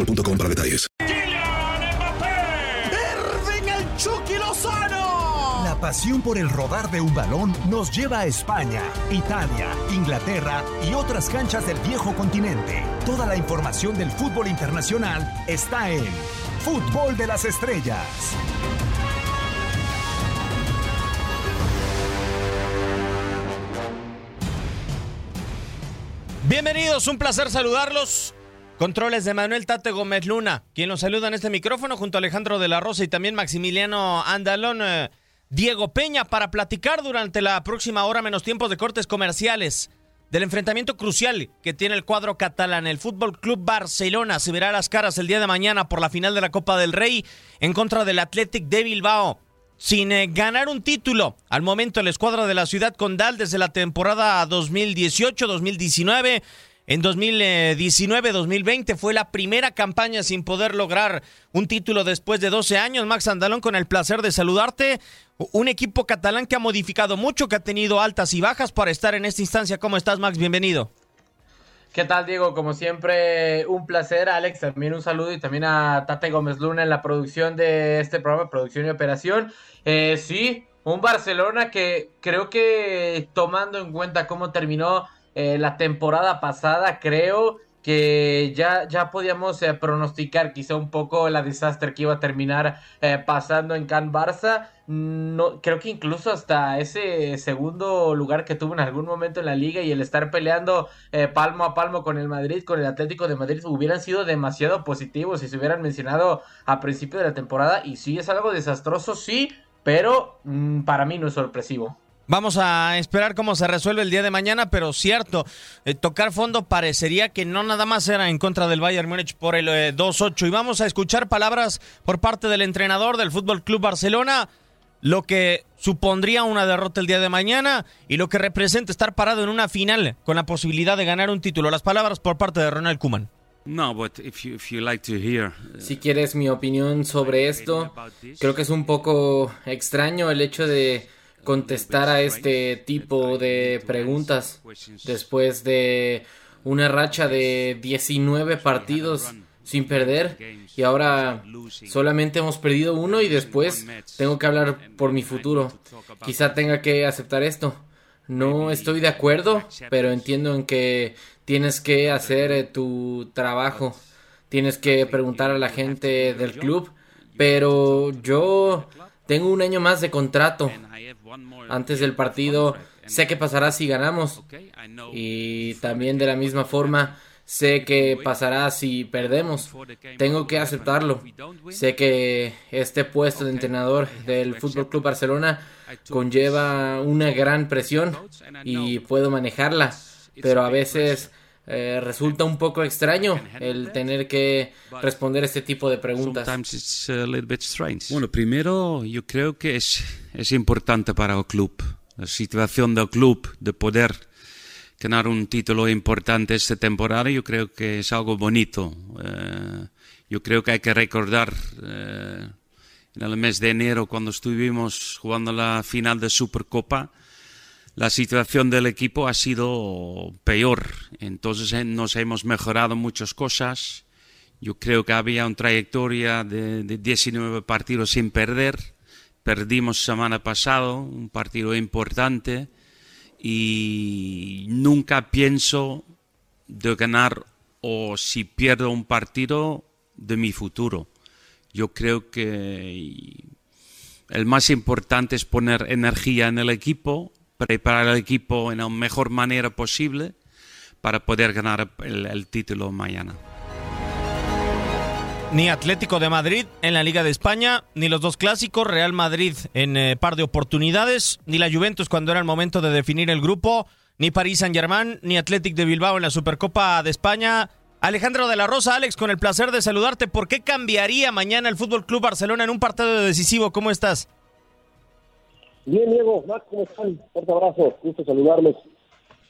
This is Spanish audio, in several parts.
boostmobile.com para detalles. ¡Irving el Chucky Lozano! La pasión por el rodar de un balón nos lleva a España, Italia, Inglaterra y otras canchas del viejo continente. Toda la información del fútbol internacional está en Fútbol de las Estrellas. Bienvenidos, un placer saludarlos. Controles de Manuel Tate Gómez Luna, quien nos saluda en este micrófono junto a Alejandro de la Rosa y también Maximiliano Andalón, eh, Diego Peña, para platicar durante la próxima hora menos tiempos de cortes comerciales del enfrentamiento crucial que tiene el cuadro catalán. El Fútbol Club Barcelona se verá las caras el día de mañana por la final de la Copa del Rey en contra del Athletic de Bilbao. Sin eh, ganar un título, al momento la escuadra de la ciudad condal desde la temporada 2018-2019 en 2019-2020 fue la primera campaña sin poder lograr un título después de 12 años. Max Andalón, con el placer de saludarte. Un equipo catalán que ha modificado mucho, que ha tenido altas y bajas para estar en esta instancia. ¿Cómo estás, Max? Bienvenido. ¿Qué tal, Diego? Como siempre, un placer. Alex, también un saludo y también a Tate Gómez Luna en la producción de este programa, producción y operación. Eh, sí, un Barcelona que creo que tomando en cuenta cómo terminó eh, la temporada pasada, creo que ya, ya podíamos eh, pronosticar quizá un poco la desastre que iba a terminar eh, pasando en Can Barça. No, creo que incluso hasta ese segundo lugar que tuvo en algún momento en la liga y el estar peleando palmo a palmo con el Madrid, con el Atlético de Madrid, hubieran sido demasiado positivos si se hubieran mencionado a principio de la temporada. Y sí, es algo desastroso, sí, pero mm, para mí no es sorpresivo. Vamos a esperar cómo se resuelve el día de mañana, pero cierto, eh, tocar fondo parecería que no nada más era en contra del Bayern Múnich por el eh, 2-8. Y vamos a escuchar palabras por parte del entrenador del Fútbol Club Barcelona, lo que supondría una derrota el día de mañana y lo que representa estar parado en una final con la posibilidad de ganar un título. Las palabras por parte de Ronald Koeman. No, but if you, if you like to hear, Si quieres mi opinión sobre esto, creo que es un poco extraño el hecho de contestar a este tipo de preguntas después de una racha de 19 partidos sin perder y ahora solamente hemos perdido uno y después tengo que hablar por mi futuro. Quizá tenga que aceptar esto. No estoy de acuerdo, pero entiendo en que tienes que hacer eh, tu trabajo. Tienes que preguntar a la gente del club, pero yo tengo un año más de contrato. Antes del partido sé qué pasará si ganamos. Y también de la misma forma Sé que pasará si perdemos. Tengo que aceptarlo. Sé que este puesto de entrenador del Fútbol Club Barcelona conlleva una gran presión y puedo manejarla, pero a veces eh, resulta un poco extraño el tener que responder este tipo de preguntas. Bueno, primero yo creo que es, es importante para el club, la situación del club de poder ganar un título importante esta temporada, yo creo que es algo bonito. Eh, yo creo que hay que recordar eh, en el mes de enero cuando estuvimos jugando la final de Supercopa, la situación del equipo ha sido peor. Entonces eh, nos hemos mejorado muchas cosas. Yo creo que había una trayectoria de, de 19 partidos sin perder. Perdimos semana pasado un partido importante y nunca pienso de ganar o si pierdo un partido de mi futuro. Yo creo que el más importante es poner energía en el equipo, preparar el equipo en la mejor manera posible para poder ganar el, el título mañana. Ni Atlético de Madrid en la Liga de España, ni los dos clásicos, Real Madrid en eh, par de oportunidades, ni la Juventus cuando era el momento de definir el grupo, ni París Saint Germain, ni Atlético de Bilbao en la Supercopa de España. Alejandro de la Rosa, Alex, con el placer de saludarte. ¿Por qué cambiaría mañana el Fútbol Club Barcelona en un partido decisivo? ¿Cómo estás? Bien, Diego, Max, ¿cómo están? Fuerte abrazo, gusto saludarles.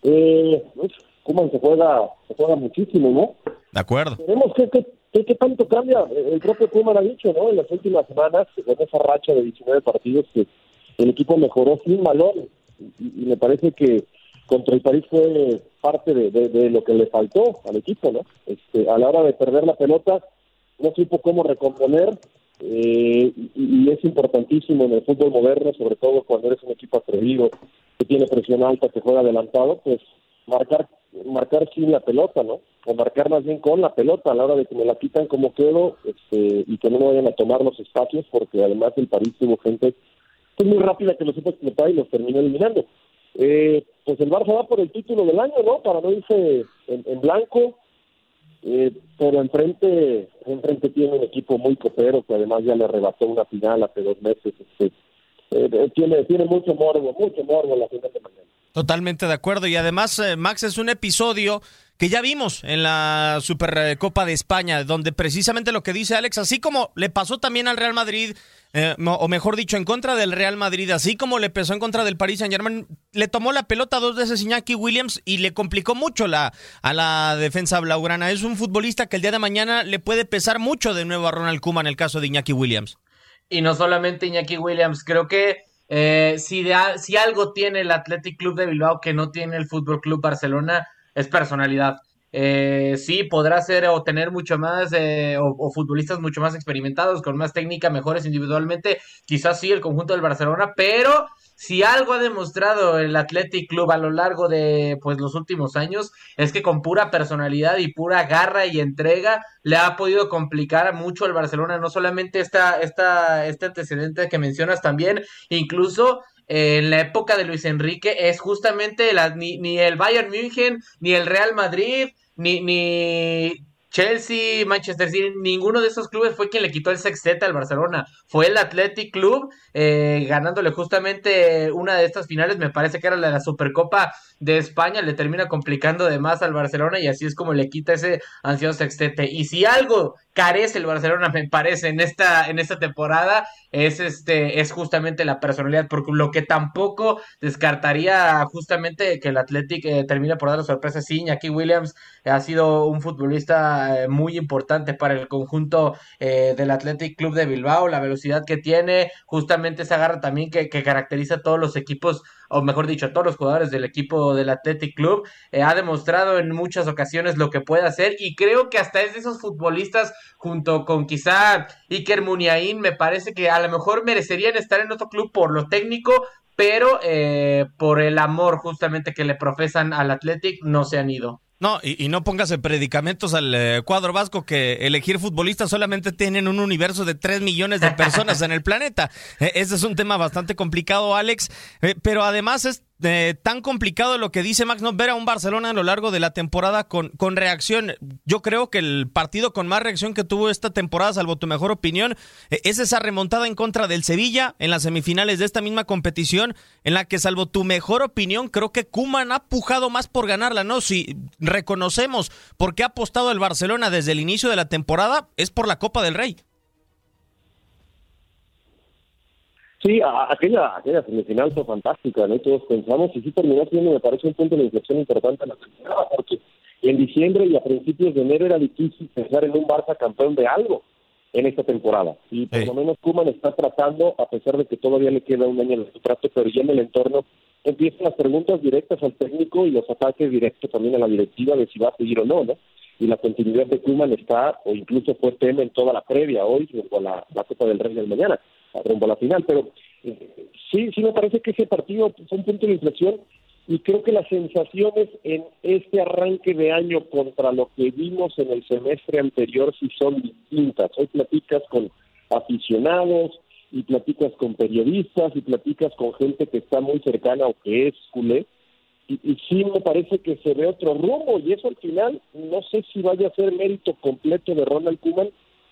Eh, pues, ¿Cómo se juega? Se juega muchísimo, ¿no? De acuerdo. Tenemos que, que ¿Qué, tanto cambia? El propio Puma lo ha dicho, ¿no? En las últimas semanas, con esa racha de 19 partidos, que el equipo mejoró sin balón. Y, me parece que contra el París fue parte de, lo que le faltó al equipo, ¿no? Este, a la hora de perder la pelota, no supo cómo recomponer. Eh, y, es importantísimo en el fútbol moderno, sobre todo cuando eres un equipo atrevido, que tiene presión alta, que juega adelantado, pues marcar marcar sin la pelota, ¿no? O marcar más bien con la pelota a la hora de que me la quitan como quedo este, y que no me vayan a tomar los espacios, porque además el París tuvo gente pues, muy rápida que lo supo explotar y los terminó eliminando. Eh, pues el Barça va por el título del año, ¿no? Para no irse en, blanco, eh, pero enfrente, enfrente tiene un equipo muy copero que además ya le arrebató una final hace dos meses. Este, eh, tiene, tiene mucho morbo, mucho morbo la final de mañana. Totalmente de acuerdo. Y además, eh, Max, es un episodio que ya vimos en la Supercopa de España, donde precisamente lo que dice Alex, así como le pasó también al Real Madrid, eh, o mejor dicho, en contra del Real Madrid, así como le pesó en contra del Paris Saint Germain, le tomó la pelota dos veces Iñaki Williams y le complicó mucho la, a la defensa blaugrana. Es un futbolista que el día de mañana le puede pesar mucho de nuevo a Ronald Koeman en el caso de Iñaki Williams. Y no solamente Iñaki Williams, creo que eh, si, si algo tiene el Athletic Club de Bilbao que no tiene el Fútbol Club Barcelona, es personalidad. Eh, sí, podrá ser o tener mucho más, eh, o, futbolistas mucho más experimentados, con más técnica, mejores individualmente, quizás sí el conjunto del Barcelona, pero si algo ha demostrado el Athletic Club a lo largo de pues los últimos años es que con pura personalidad y pura garra y entrega le ha podido complicar mucho al Barcelona, no solamente esta, esta, este antecedente que mencionas también, incluso en la época de Luis Enrique es justamente ni, ni el Bayern München, ni el Real Madrid, ni, ni Chelsea, Manchester City, ninguno de esos clubes fue quien le quitó el sextete al Barcelona. Fue el Athletic Club eh, ganándole justamente una de estas finales, me parece que era la de la Supercopa de España, le termina complicando de más al Barcelona y así es como le quita ese ansioso sextete. Y si algo carece el Barcelona, me parece, en esta, en esta temporada, es este, es justamente la personalidad, porque lo que tampoco descartaría justamente que el Athletic eh, termine por dar la sorpresa, sí, Iñaki Williams ha sido un futbolista eh, muy importante para el conjunto eh, del Athletic Club de Bilbao, la velocidad que tiene, justamente esa garra también que, que caracteriza a todos los equipos o mejor dicho, a todos los jugadores del equipo del Athletic Club, eh, ha demostrado en muchas ocasiones lo que puede hacer y creo que hasta es de esos futbolistas junto con quizá Iker Muniain, me parece que a lo mejor merecerían estar en otro club por lo técnico, pero eh, por el amor justamente que le profesan al Athletic no se han ido. No, y, no pongas en predicamentos al eh, cuadro vasco que elegir futbolistas solamente tienen un universo de 3 millones de personas en el planeta. E, ese es un tema bastante complicado, Alex, eh, pero además es eh, tan complicado lo que dice Max, no ver a un Barcelona a lo largo de la temporada con, con reacción. Yo creo que el partido con más reacción que tuvo esta temporada, salvo tu mejor opinión, eh, es esa remontada en contra del Sevilla en las semifinales de esta misma competición, en la que, salvo tu mejor opinión, creo que Kuman ha pujado más por ganarla, ¿no? Si reconocemos por qué ha apostado el Barcelona desde el inicio de la temporada, es por la Copa del Rey. Sí, aquella, aquella semifinal fue fantástica, ¿no? Todos pensamos, y sí terminó siendo, me parece, un punto de inflexión importante en la temporada, porque en diciembre y a principios de enero era difícil pensar en un Barça campeón de algo en esta temporada. Y por lo menos Kuman está tratando, a pesar de que todavía le queda un año en el contrato, pero ya en el entorno empiezan las preguntas directas al técnico y los ataques directos también a la directiva de si va a seguir o no, ¿no? Y la continuidad de Kuman está, o incluso fue tema en toda la previa hoy, con la, la Copa del Rey del mañana rumbo a la final. Pero eh, sí, sí me parece que ese partido fue un punto de inflexión y creo que las sensaciones en este arranque de año contra lo que vimos en el semestre anterior sí son distintas. Hoy platicas con aficionados y platicas con periodistas y platicas con gente que está muy cercana o que es culé. Y, sí me parece que se ve otro rumbo y eso al final no sé si vaya a ser mérito completo de Ronald Koeman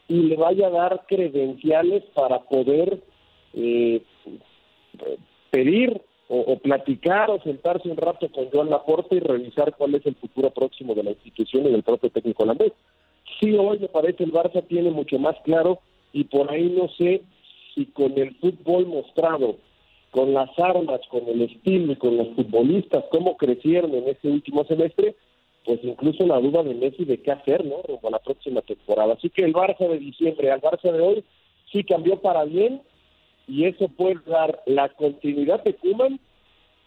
y le vaya a dar credenciales para poder eh, pedir o, platicar o sentarse un rato con Joan Laporte y revisar cuál es el futuro próximo de la institución y del propio técnico holandés. Sí, hoy me parece el Barça tiene mucho más claro y por ahí no sé si con el fútbol mostrado, con las armas, con el estilo y con los futbolistas, cómo crecieron en este último semestre, pues incluso la duda de Messi de qué hacer, ¿no? Rumbo la próxima temporada. Así que el Barça de diciembre al Barça de hoy sí cambió para bien y eso puede dar la continuidad de Kuman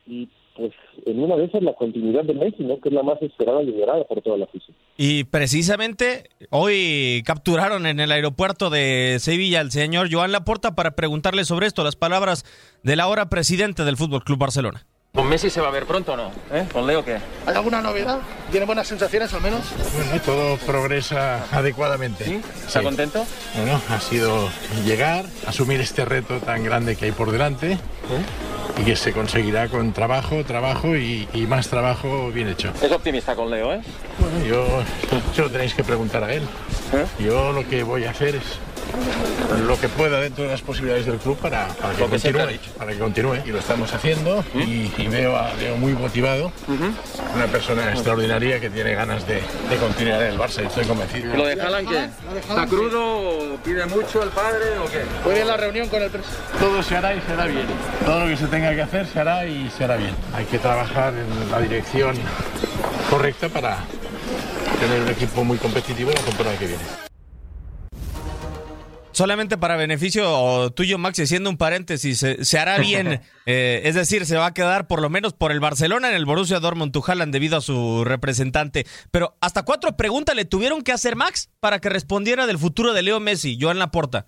y pues en una de esas la continuidad de Messi, ¿no? Que es la más esperada y liberada por toda la afición. Y precisamente hoy capturaron en el aeropuerto de Sevilla al señor Joan Laporta para preguntarle sobre esto, las palabras del ahora presidente del Fútbol Club Barcelona. ¿Con Messi se va a ver pronto o no? ¿Eh? ¿Con Leo qué? ¿Hay alguna novedad? ¿Tiene buenas sensaciones al menos? Bueno, todo progresa adecuadamente. ¿Sí? ¿Está contento? Bueno, ha sido llegar, asumir este reto tan grande que hay por delante y que se conseguirá con trabajo, trabajo y, y, más trabajo bien hecho. Es optimista con Leo, ¿eh? Bueno, yo, yo lo tenéis que preguntar a él. ¿Eh? Yo lo que voy a hacer es lo que pueda dentro de las posibilidades del club para, para que, continúe, para que continúe. Y lo estamos haciendo y, y, veo a Leo muy motivado, una persona extraordinaria que tiene ganas de, de, continuar en el Barça, estoy convencido. ¿Lo de Haaland qué? ¿Está crudo? ¿Pide mucho el padre o qué? Fue bien la reunión con el presidente. Todo se hará y se hará bien. Todo lo que se tenga que hacer se hará y se hará bien. Hay que trabajar en la dirección correcta para tener un equipo muy competitivo en la temporada que viene solamente para beneficio tuyo, Max, siendo un paréntesis, se, se hará bien, eh, es decir, se va a quedar por lo menos por el Barcelona en el Borussia Dortmund Tujalan debido a su representante. Pero hasta cuatro preguntas le tuvieron que hacer Max para que respondiera del futuro de Leo Messi, Joan Laporta.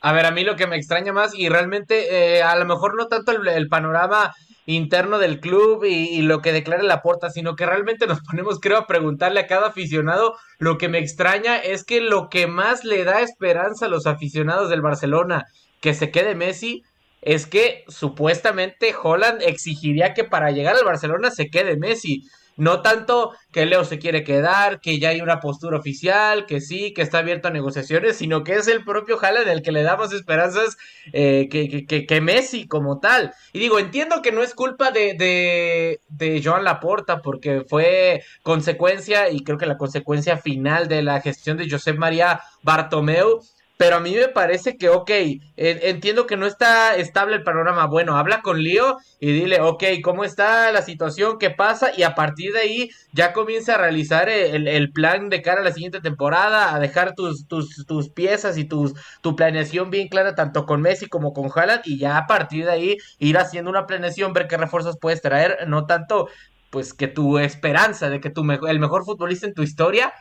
A ver, a mí lo que me extraña más, y realmente eh, a lo mejor no tanto el, el panorama interno del club y, lo que declara la porta, sino que realmente nos ponemos, creo, a preguntarle a cada aficionado. Lo que me extraña es que lo que más le da esperanza a los aficionados del Barcelona que se quede Messi es que supuestamente Holland exigiría que para llegar al Barcelona se quede Messi. No tanto que Leo se quiere quedar, que ya hay una postura oficial, que sí, que está abierto a negociaciones, sino que es el propio Haaland el que le da más esperanzas eh, que, que, que, Messi como tal. Y digo, entiendo que no es culpa de, de, de Joan Laporta, porque fue consecuencia, y creo que la consecuencia final de la gestión de Josep María Bartomeu, pero a mí me parece que, ok, entiendo que no está estable el panorama. Bueno, habla con Lío y dile, ok, ¿cómo está la situación? ¿Qué pasa? Y a partir de ahí ya comienza a realizar el, el plan de cara a la siguiente temporada, a dejar tus, tus, tus piezas y tu planeación bien clara, tanto con Messi como con Haaland, y ya a partir de ahí ir haciendo una planeación, ver qué refuerzos puedes traer, no tanto pues que tu esperanza de que tu el mejor futbolista en tu historia,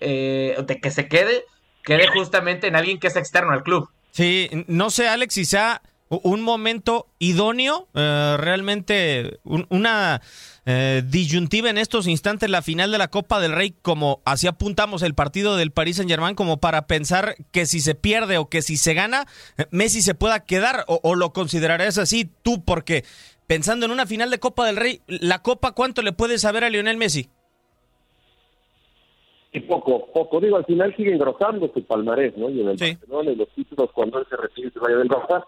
eh, de que se quede quede justamente en alguien que es externo al club. Sí, no sé, Alex, si sea un momento idóneo, eh, realmente un, una eh, disyuntiva en estos instantes, la final de la Copa del Rey, como así apuntamos el partido del Paris Saint Germain, como para pensar que si se pierde o que si se gana, Messi se pueda quedar, o, o lo considerarás así tú, porque pensando en una final de Copa del Rey, la Copa, ¿cuánto le puede saber a Lionel Messi? Y poco, poco. Digo, al final sigue engrosando su palmarés, ¿no? Y en el Barcelona y los títulos cuando él se retire se vaya del Barça,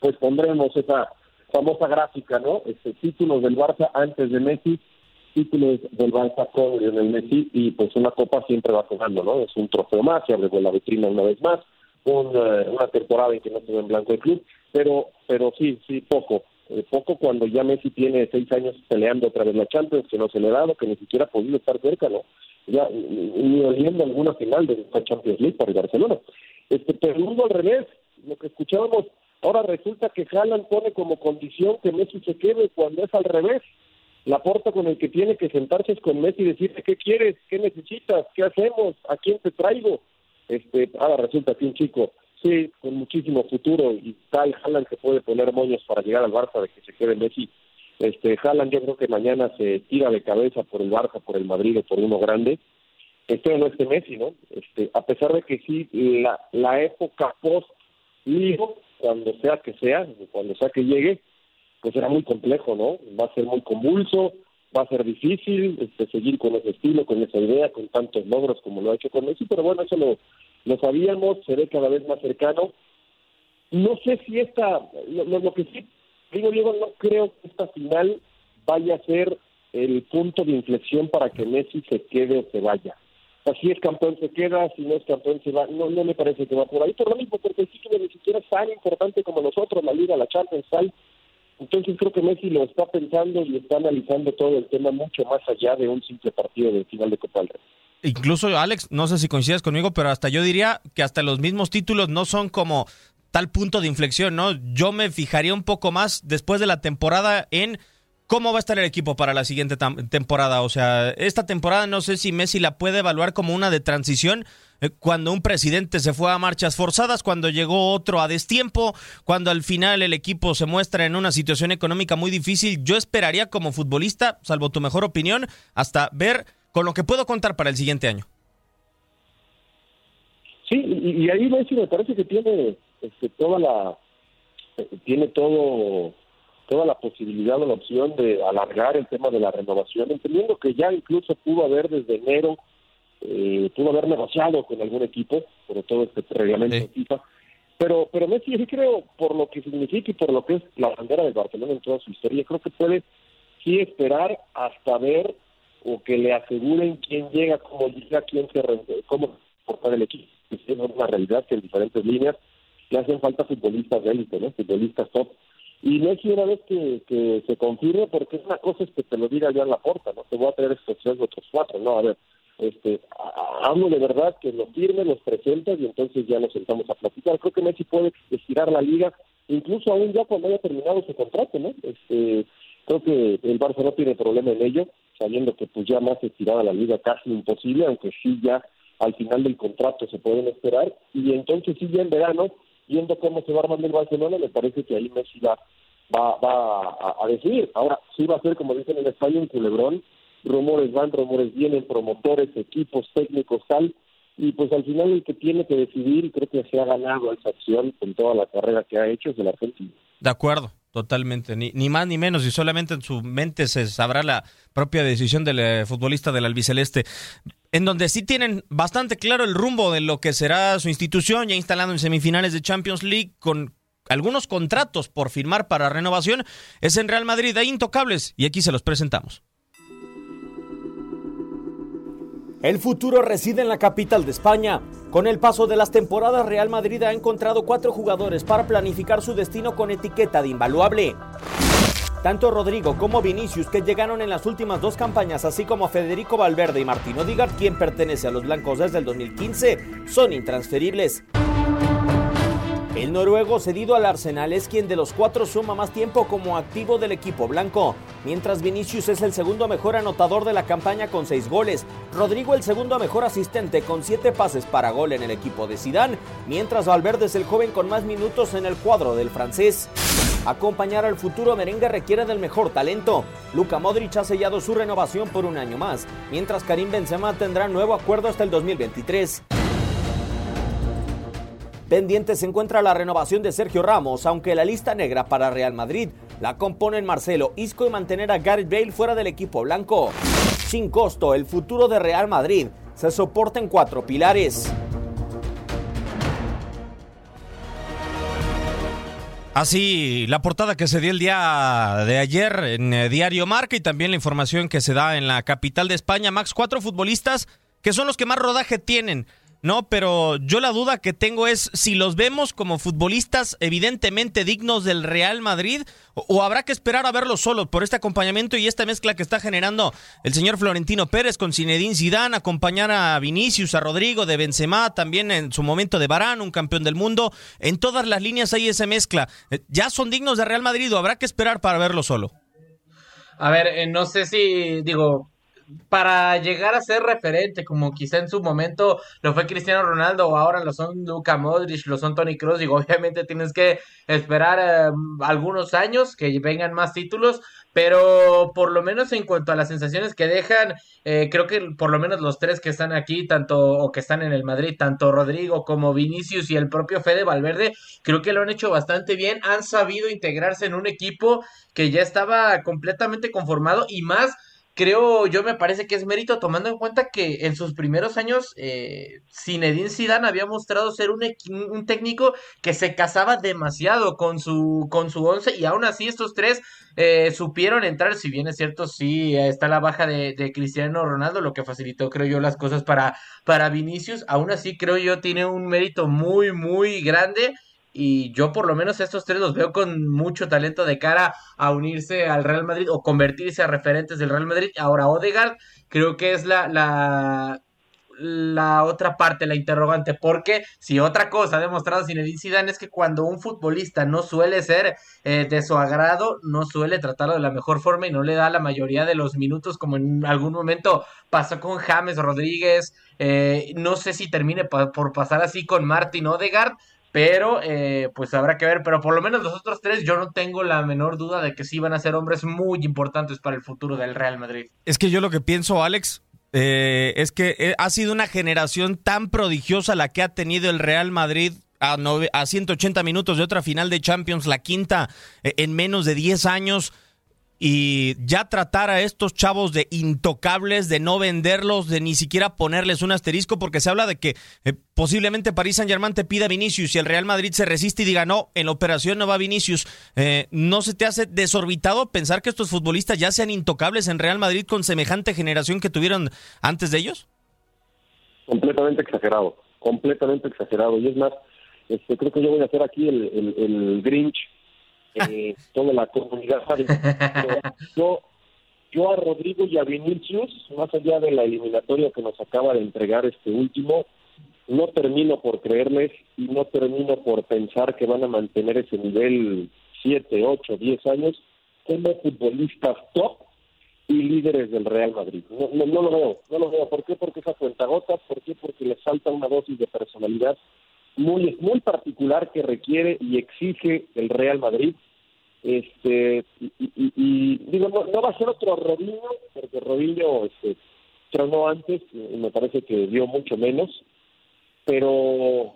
pues pondremos esa famosa gráfica, ¿no? Este, títulos del Barça antes de Messi, títulos del Barça con Lionel Messi y pues una copa siempre va jugando, ¿no? Es un trofeo más, se abre con la vitrina una vez más, una temporada en que no se ve en blanco el club, pero, pero sí, sí, poco. Eh, poco cuando ya Messi tiene seis años peleando otra vez la Champions, que no se le ha dado, que ni siquiera ha podido estar cerca, ¿no? Ya, ni oliendo alguna final de la Champions League para el Barcelona. Este, pero el al revés, lo que escuchábamos, ahora resulta que Haaland pone como condición que Messi se quede cuando es al revés. La porta con el que tiene que sentarse es con Messi y decirle qué quieres, qué necesitas, qué hacemos, a quién te traigo. Este, ahora resulta que un chico, sí, con muchísimo futuro y tal, Haaland que puede poner moños para llegar al Barça de que se quede Messi. Este, Haaland yo creo que mañana se tira de cabeza por el Barça, por el Madrid o por uno grande. Este no este Messi, ¿no? Este, a pesar de que sí, la, la época post-Ligo, cuando sea que sea, cuando sea que llegue, pues será muy complejo, ¿no? Va a ser muy convulso, va a ser difícil este, seguir con ese estilo, con esa idea, con tantos logros como lo ha hecho con Messi, pero bueno, eso lo, lo sabíamos, se ve cada vez más cercano. No sé si esta, lo, lo que sí digo, Diego, no creo que esta final vaya a ser el punto de inflexión para que Messi se quede o se vaya. O si es campeón se queda, si no es campeón se va. No, no me parece que va por ahí. Por lo mismo, porque el título ni siquiera es tan importante como nosotros, la Liga, la Champions, tal. Entonces creo que Messi lo está pensando y está analizando todo el tema mucho más allá de un simple partido de final de Copa del Rey. Incluso, Alex, no sé si coincides conmigo, pero hasta yo diría que hasta los mismos títulos no son como tal punto de inflexión, ¿no? Yo me fijaría un poco más después de la temporada en cómo va a estar el equipo para la siguiente temporada. O sea, esta temporada no sé si Messi la puede evaluar como una de transición eh, cuando un presidente se fue a marchas forzadas, cuando llegó otro a destiempo, cuando al final el equipo se muestra en una situación económica muy difícil, yo esperaría como futbolista, salvo tu mejor opinión, hasta ver con lo que puedo contar para el siguiente año. Sí, y, ahí Messi me parece que tiene este, toda la eh, tiene todo toda la posibilidad o la opción de alargar el tema de la renovación, entendiendo que ya incluso pudo haber desde enero eh, pudo haber negociado con algún equipo, por todo este reglamento de FIFA. Pero, pero Messi, sí creo, por lo que significa y por lo que es la bandera de Barcelona en toda su historia, creo que puede sí esperar hasta ver o que le aseguren quién llega, cómo llega, quién se cómo portar el equipo. Es una realidad que en diferentes líneas le hacen falta futbolistas de élite, ¿no? Futbolistas top. Y Messi una vez que, que se confirme, porque una cosa es que te lo diga ya en la puerta, ¿no? Te voy a traer estos tres otros cuatro, ¿no? A ver, este, hablo de verdad que los firme, los presentas y entonces ya nos sentamos a platicar. Creo que Messi puede estirar la liga, incluso aún ya cuando haya terminado su contrato, ¿no? Este, creo que el Barça no tiene problema en ello, sabiendo que pues ya más estirada la liga casi imposible, aunque sí ya al final del contrato se pueden esperar, y entonces sí ya en verano, viendo cómo se va armando el Barcelona, me parece que ahí Messi va, va, va a, decidir. Ahora, sí va a ser, como dicen en España, un culebrón, rumores van, rumores vienen, promotores, equipos, técnicos, tal, y pues al final el que tiene que decidir, creo que se ha ganado esa acción con toda la carrera que ha hecho, es el argentino. De acuerdo, totalmente, ni, ni más ni menos, y solamente en su mente se sabrá la propia decisión del eh, futbolista del albiceleste. En donde sí tienen bastante claro el rumbo de lo que será su institución, ya instalado en semifinales de Champions League, con algunos contratos por firmar para renovación, es en Real Madrid, hay intocables, y aquí se los presentamos. El futuro reside en la capital de España. Con el paso de las temporadas, Real Madrid ha encontrado cuatro jugadores para planificar su destino con etiqueta de invaluable. Tanto Rodrigo como Vinicius, que llegaron en las últimas dos campañas, así como Federico Valverde y Martino Digard, quien pertenece a los blancos desde el 2015, son intransferibles. El noruego cedido al Arsenal es quien de los cuatro suma más tiempo como activo del equipo blanco, mientras Vinicius es el segundo mejor anotador de la campaña con seis goles, Rodrigo el segundo mejor asistente con siete pases para gol en el equipo de Sidán, mientras Valverde es el joven con más minutos en el cuadro del francés. Acompañar al futuro merengue requiere del mejor talento. Luka Modric ha sellado su renovación por un año más, mientras Karim Benzema tendrá nuevo acuerdo hasta el 2023. Pendiente se encuentra la renovación de Sergio Ramos, aunque la lista negra para Real Madrid la componen Marcelo, Isco y mantener a Gareth Bale fuera del equipo blanco. Sin costo, el futuro de Real Madrid se soporta en cuatro pilares. Así, la portada que se dio el día de ayer en eh, Diario Marca y también la información que se da en la capital de España. Max, cuatro futbolistas que son los que más rodaje tienen no, pero yo la duda que tengo es si los vemos como futbolistas evidentemente dignos del Real Madrid o, habrá que esperar a verlos solos por este acompañamiento y esta mezcla que está generando el señor Florentino Pérez con Zinedine Zidane, acompañar a Vinicius, a Rodrigo de Benzema, también en su momento de Barán, un campeón del mundo. En todas las líneas hay esa mezcla. Eh, ¿Ya son dignos de Real Madrid o habrá que esperar para verlo solo? A ver, eh, no sé si, digo, para llegar a ser referente, como quizá en su momento lo fue Cristiano Ronaldo o ahora lo son Luka Modric, lo son Tony Kroos, digo, obviamente tienes que esperar eh, algunos años que vengan más títulos, pero por lo menos en cuanto a las sensaciones que dejan, eh, creo que por lo menos los tres que están aquí, tanto o que están en el Madrid, tanto Rodrigo como Vinicius y el propio Fede Valverde, creo que lo han hecho bastante bien, han sabido integrarse en un equipo que ya estaba completamente conformado y más creo yo me parece que es mérito tomando en cuenta que en sus primeros años eh, Zinedine Zidane había mostrado ser un, un, técnico que se casaba demasiado con su con su once y aún así estos tres eh, supieron entrar. Si bien es cierto sí está la baja de, de, Cristiano Ronaldo lo que facilitó creo yo las cosas para para Vinicius aún así creo yo tiene un mérito muy muy grande y yo por lo menos estos tres los veo con mucho talento de cara a unirse al Real Madrid o convertirse a referentes del Real Madrid. Ahora Odegaard creo que es la, la, la otra parte, la interrogante, porque si otra cosa ha demostrado Zinedine Zidane es que cuando un futbolista no suele ser eh, de su agrado, no suele tratarlo de la mejor forma y no le da la mayoría de los minutos como en algún momento pasó con James Rodríguez, eh, no sé si termine por pasar así con Martin Odegaard, pero eh, pues habrá que ver, pero por lo menos los otros tres yo no tengo la menor duda de que sí van a ser hombres muy importantes para el futuro del Real Madrid. Es que yo lo que pienso, Alex, eh, es que eh, ha sido una generación tan prodigiosa la que ha tenido el Real Madrid a, a 180 minutos de otra final de Champions, la quinta en menos de 10 años y ya tratar a estos chavos de intocables, de no venderlos, de ni siquiera ponerles un asterisco, porque se habla de que eh, posiblemente París Saint Germain te pida Vinicius y el Real Madrid se resiste y diga no, en la operación no va Vinicius. Eh, ¿No se te hace desorbitado pensar que estos futbolistas ya sean intocables en Real Madrid con semejante generación que tuvieron antes de ellos? Completamente exagerado, completamente exagerado. Y es más, este, creo que yo voy a hacer aquí el, el Grinch eh, toda la comunidad yo, yo a Rodrigo y a Vinicius, más allá de la eliminatoria que nos acaba de entregar este último, no termino por creerles y no termino por pensar que van a mantener ese nivel 7, 8, 10 años como futbolistas top y líderes del Real Madrid. No, no, lo veo, no lo veo. ¿Por qué? Porque esa cuenta gota, ¿por qué? Porque les falta una dosis de personalidad muy, muy particular que requiere y exige el Real Madrid. Este, y, digo, no, va a ser otro Robinho, porque Robinho este, tronó antes, y me parece que dio mucho menos, pero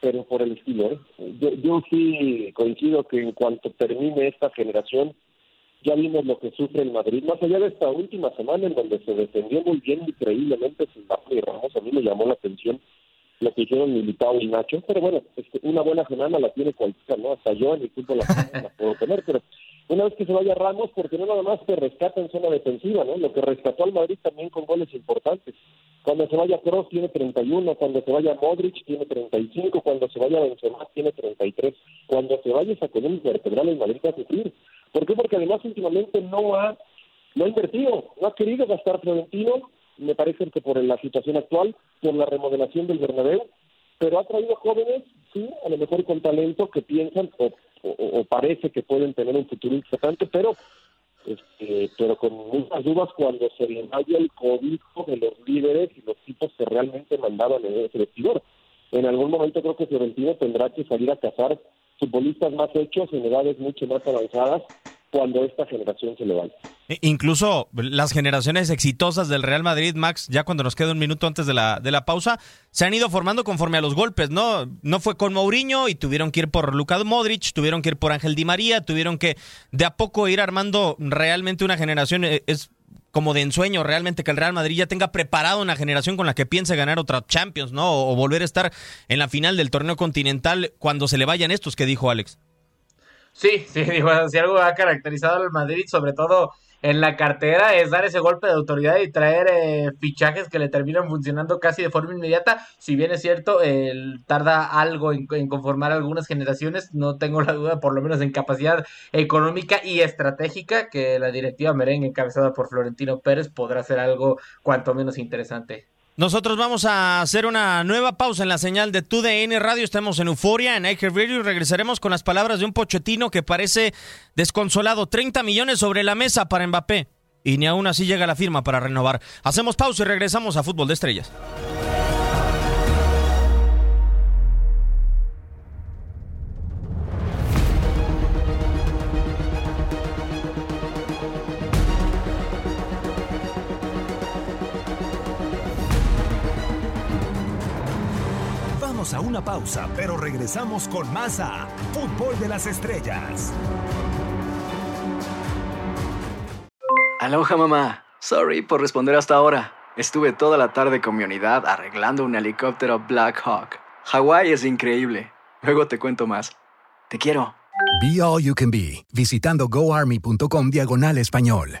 pero por el estilo. ¿eh? Yo, yo sí coincido que en cuanto termine esta generación, ya vimos lo que sufre el Madrid, más allá de esta última semana en donde se defendió muy bien, increíblemente, sin y Ramos, a mí me llamó la atención lo que hicieron Militao y Nacho, pero bueno, este, una buena semana la tiene cualquiera, ¿no? Hasta yo en mi fútbol la, puedo tener, pero una vez que se vaya Ramos, porque no nada más se rescata en zona defensiva, ¿no? Lo que rescató al Madrid también con goles importantes. Cuando se vaya Kroos tiene 31, cuando se vaya Modric tiene 35, cuando se vaya Benzema tiene 33, cuando se vaya esa columna vertebral el Madrid va a sufrir. ¿Por qué? Porque además últimamente no ha, no ha invertido, no ha querido gastar Florentino, me parece que por la situación actual, por la remodelación del Bernabéu, pero ha traído jóvenes, sí, a lo mejor con talento que piensan o, parece que pueden tener un futuro importante, pero este, pero con muchas dudas cuando se le vaya el código de los líderes y los tipos que realmente mandaban en ese vestidor. En algún momento creo que Florentino tendrá que salir a cazar futbolistas más hechos en edades mucho más avanzadas cuando esta generación se levanta. Incluso las generaciones exitosas del Real Madrid, Max, ya cuando nos queda un minuto antes de la, de la pausa, se han ido formando conforme a los golpes, ¿no? No fue con Mourinho y tuvieron que ir por Luka Modric, tuvieron que ir por Ángel Di María, tuvieron que de a poco ir armando realmente una generación. E, es como de ensueño realmente que el Real Madrid ya tenga preparado una generación con la que piense ganar otra Champions, ¿no? O volver a estar en la final del torneo continental cuando se le vayan estos que dijo Alex. Sí, sí, digo, si algo ha caracterizado al Madrid, sobre todo en la cartera, es dar ese golpe de autoridad y traer eh, fichajes que le terminan funcionando casi de forma inmediata. Si bien es cierto, él tarda algo en, conformar algunas generaciones, no tengo la duda, por lo menos en capacidad económica y estratégica, que la directiva merengue encabezada por Florentino Pérez podrá ser algo cuanto menos interesante. Nosotros vamos a hacer una nueva pausa en la señal de TUDN Radio. Estamos en Euforia, en Acre Radio, y regresaremos con las palabras de un Pochettino que parece desconsolado. 30 millones sobre la mesa para Mbappé. Y ni aún así llega la firma para renovar. Hacemos pausa y regresamos a Fútbol de Estrellas. A una pausa, pero regresamos con más a Fútbol de las Estrellas. Aloha mamá. Sorry por responder hasta ahora. Estuve toda la tarde con mi unidad arreglando un helicóptero Black Hawk. Hawái es increíble. Luego te cuento más. Te quiero. Be All You Can Be, visitando goarmy.com diagonal español.